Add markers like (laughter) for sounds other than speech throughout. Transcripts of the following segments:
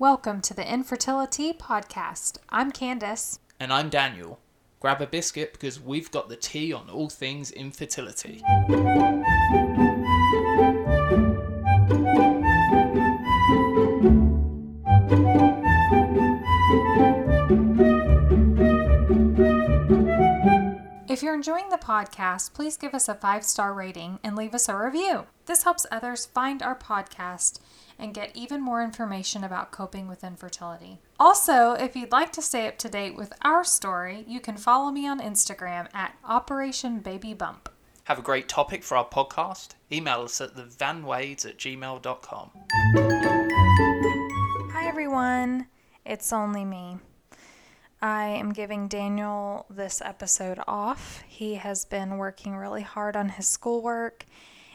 Welcome to the Infertilitea Podcast. I'm Candace. And I'm Daniel. Grab a biscuit because we've got the tea on all things infertility. If you're enjoying the podcast, please give us a five star rating and leave us a review. This helps others find our podcast and get even more information about coping with infertility. Also, if you'd like to stay up to date with our story, you can follow me on Instagram at Operation Baby Bump. Have a great topic for our podcast? Email us at thevanwades at gmail.com. Hi, everyone. It's only me. I am giving Daniel this episode off. He has been working really hard on his schoolwork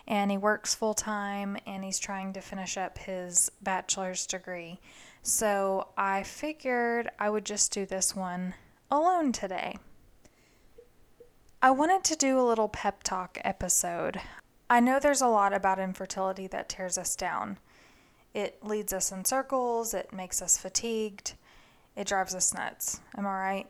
and he works full time and he's trying to finish up his bachelor's degree. So I figured I would just do this one alone today. I wanted to do a little pep talk episode. I know there's a lot about infertility that tears us down. It leads us in circles, it makes us fatigued, it drives us nuts. Am I right?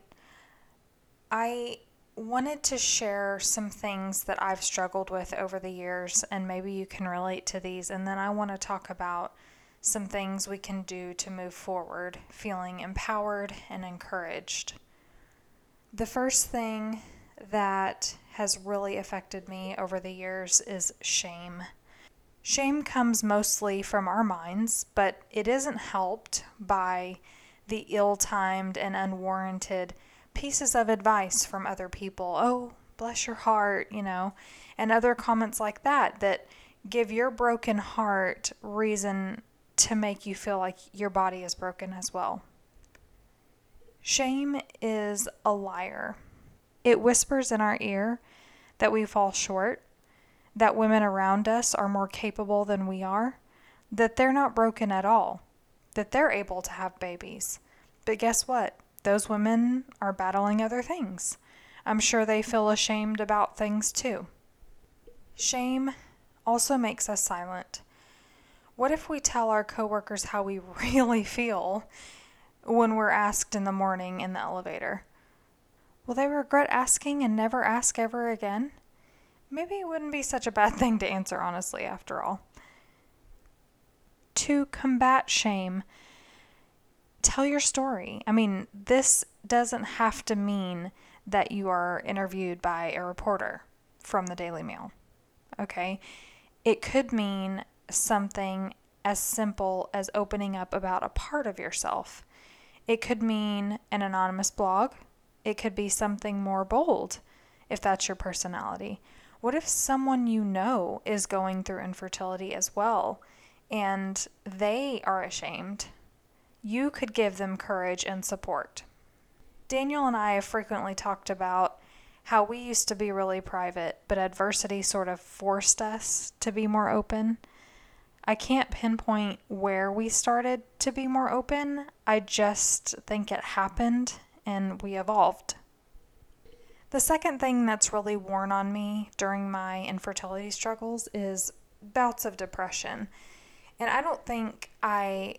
I wanted to share some things that I've struggled with over the years, and maybe you can relate to these. And then I want to talk about some things we can do to move forward, feeling empowered and encouraged. The first thing that has really affected me over the years is shame. Shame comes mostly from our minds, but it isn't helped by the ill timed and unwarranted pieces of advice from other people. Oh, bless your heart, you know, and other comments like that that give your broken heart reason to make you feel like your body is broken as well. Shame is a liar. It whispers in our ear that we fall short, that women around us are more capable than we are, that they're not broken at all, that they're able to have babies. But guess what? those women are battling other things. I'm sure they feel ashamed about things too. Shame also makes us silent. What if we tell our coworkers how we (laughs) really feel when we're asked in the morning in the elevator? Will they regret asking and never ask ever again? Maybe it wouldn't be such a bad (laughs) thing to answer honestly after all. To combat shame, tell your story. I mean, this doesn't have to mean that you are interviewed by a reporter from the Daily Mail. Okay? It could mean something as simple as opening up about a part of yourself. It could mean an anonymous blog. It could be something more bold if that's your personality. What if someone you know is going through infertility as well and they are ashamed you could give them courage and support. Daniel and I have frequently talked about how we used to be really private, but adversity sort of forced us to be more open. I can't pinpoint where we started to be more open. I just think it happened and we evolved. The second thing that's really worn on me during my infertility struggles is bouts of depression. And I don't think I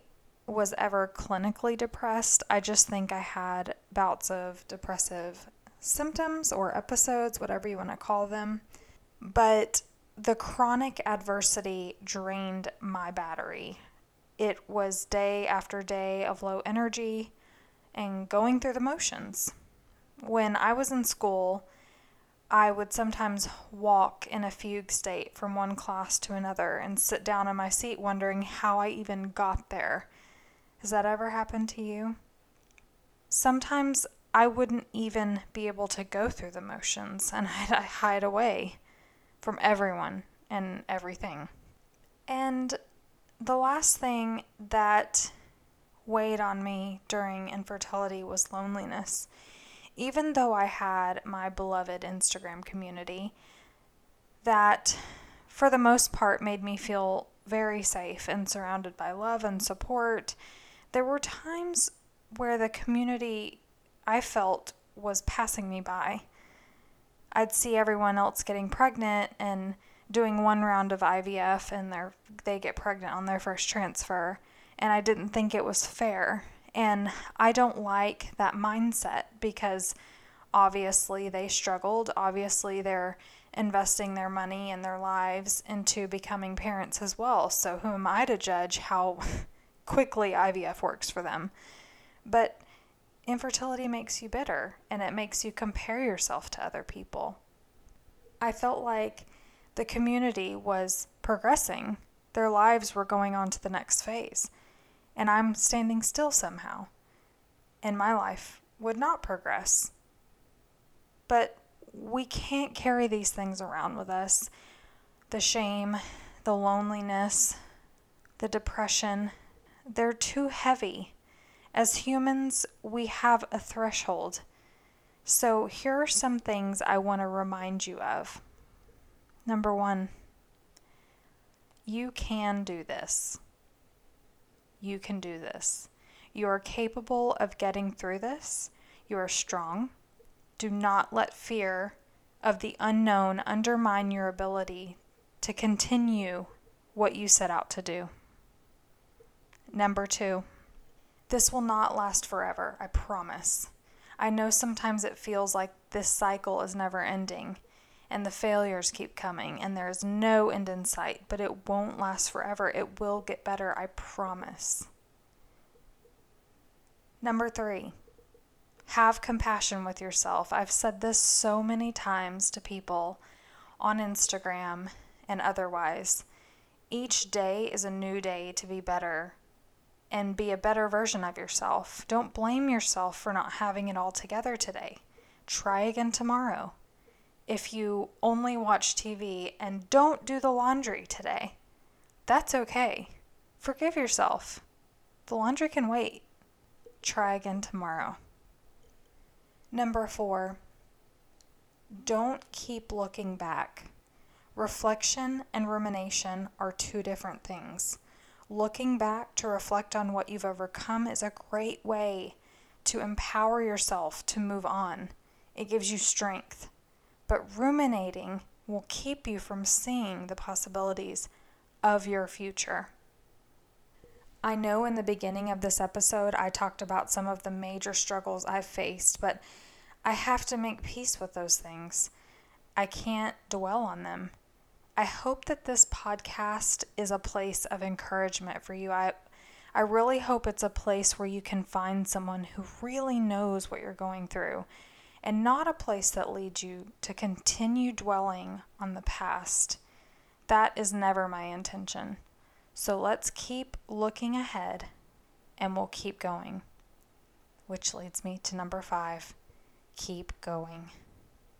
was ever clinically depressed. I just think I had bouts of depressive symptoms or episodes, whatever you want to call them. But the chronic adversity drained my battery. It was day after day of low energy and going through the motions. When I was in school, I would sometimes walk in a fugue state from one class to another and sit down in my seat wondering how I even got there has that ever happened to you? Sometimes I wouldn't even be able to go through the motions and (laughs) I'd hide away from everyone and everything. And the last thing that weighed on me during infertility was loneliness. Even though I had my beloved Instagram community, that for the most part made me feel very safe and surrounded by love and support there were times where the community I felt was passing me by. I'd see everyone else getting pregnant and doing one round of IVF and they they get pregnant on their first transfer and I didn't think it was fair. And I don't like that mindset because obviously they struggled. Obviously, they're investing their money and their lives into becoming parents as well. So, who am I to judge how (laughs) quickly IVF works for them? But infertility makes you bitter and it makes you compare yourself to other people. I felt like the community was progressing, their lives were going on to the next phase, and I'm standing still somehow, and my life would not progress. But we can't carry these things around with us the shame, the loneliness, the depression. They're too heavy. As humans, we have a threshold. So, here are some things I want to remind you of. Number one, you can do this. You can do this. You are capable of getting through this. You are strong. Do not let fear of the unknown undermine your ability to continue what you set out to do. Number two, this will not last forever, I promise. I know sometimes it feels like this cycle is never ending and the failures keep coming and there is no end in sight, but it won't last forever. It will get better, I promise. Number three, have compassion with yourself. I've said this so many times to people on Instagram and otherwise. Each day is a new day to be better and be a better version of yourself. Don't blame yourself for not having it all together today. Try again tomorrow. If you only watch TV and don't do the laundry today, that's okay. Forgive yourself. The laundry can wait. Try again tomorrow. Number four, don't keep looking back. Reflection and rumination are two different things. Looking back to reflect on what you've overcome is a great way to empower yourself to move on. It gives you strength. But ruminating will keep you from seeing the possibilities of your future. I know in the beginning of this episode I talked about some of the major struggles I've faced, but I have to make peace with those things. I can't dwell on them. I hope that this podcast is a place of encouragement for you. I I really hope it's a place where you can find someone who really knows what you're going through and not a place that leads you to continue dwelling on the past. That is never my intention. So let's keep looking ahead and we'll keep going. Which leads me to number five keep going.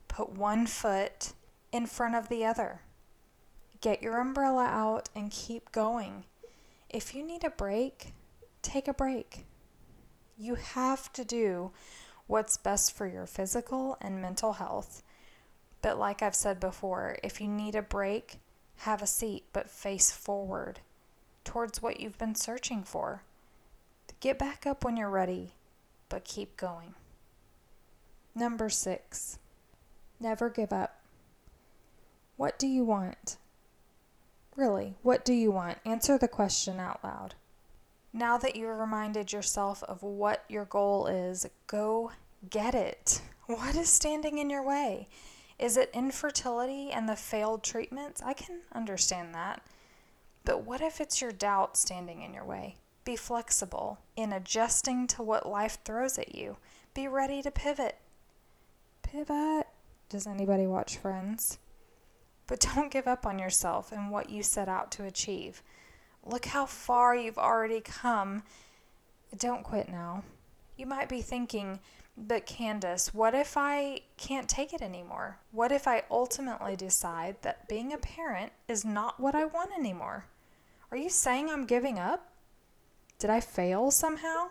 Put one foot in front of the other. Get your umbrella out and keep going. If you need a break, take a break. You have to do what's best for your physical and mental health. But, like I've said before, if you need a break, have a seat, but face forward towards what you've been searching for. Get back up when you're ready, but keep going. Number six, never give up. What do you want? Really, what do you want? Answer the question out loud. Now that you've reminded yourself of what your goal is, go get it. (laughs) What is standing in your way? Is it infertility and the failed treatments? I can understand that. But what if it's your doubt standing in your way? Be flexible in adjusting to what life throws at you. Be ready to pivot pivot. Does anybody watch Friends? But don't give up on yourself and what you set out to achieve. Look how far you've already come. Don't quit now. You might be thinking, but Candace, what if I can't take it anymore? What if I ultimately decide that being a parent is not what I want anymore? Are you saying I'm giving up? Did I fail somehow?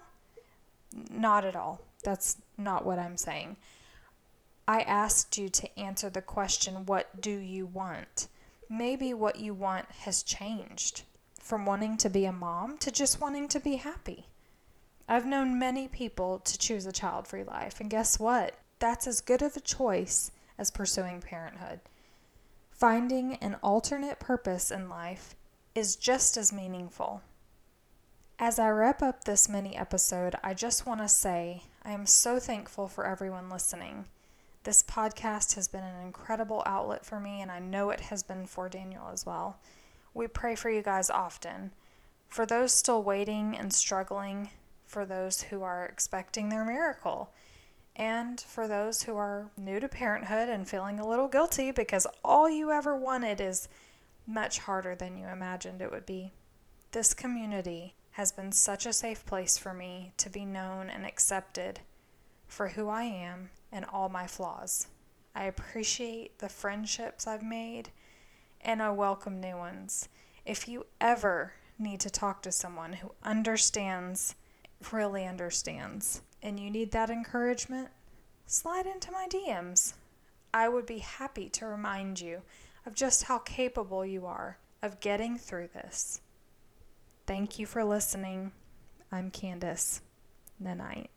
Not at all. That's not what I'm saying. I asked you to answer the question, What do you want? Maybe what you want has changed from wanting to be a mom to just wanting to be happy. I've known many people to choose a child free life, and guess what? That's as good of a choice as pursuing parenthood. Finding an alternate purpose in life is just as meaningful. As I wrap up this mini episode, I just want to say I am so thankful for everyone listening. This podcast has been an incredible outlet for me, and I know it has been for Daniel as well. We pray for you guys often. For those still waiting and struggling, for those who are expecting their miracle, and for those who are new to parenthood and feeling a little guilty because all you ever wanted is much harder than you imagined it would be. This community has been such a safe place for me to be known and accepted for who I am and all my flaws. I appreciate the friendships I've made and I welcome new ones. If you ever need to talk to someone who understands, really understands, and you need that encouragement, slide into my DMs. I would be happy to remind you of just how capable you are of getting through this. Thank you for listening. I'm Candace. Night.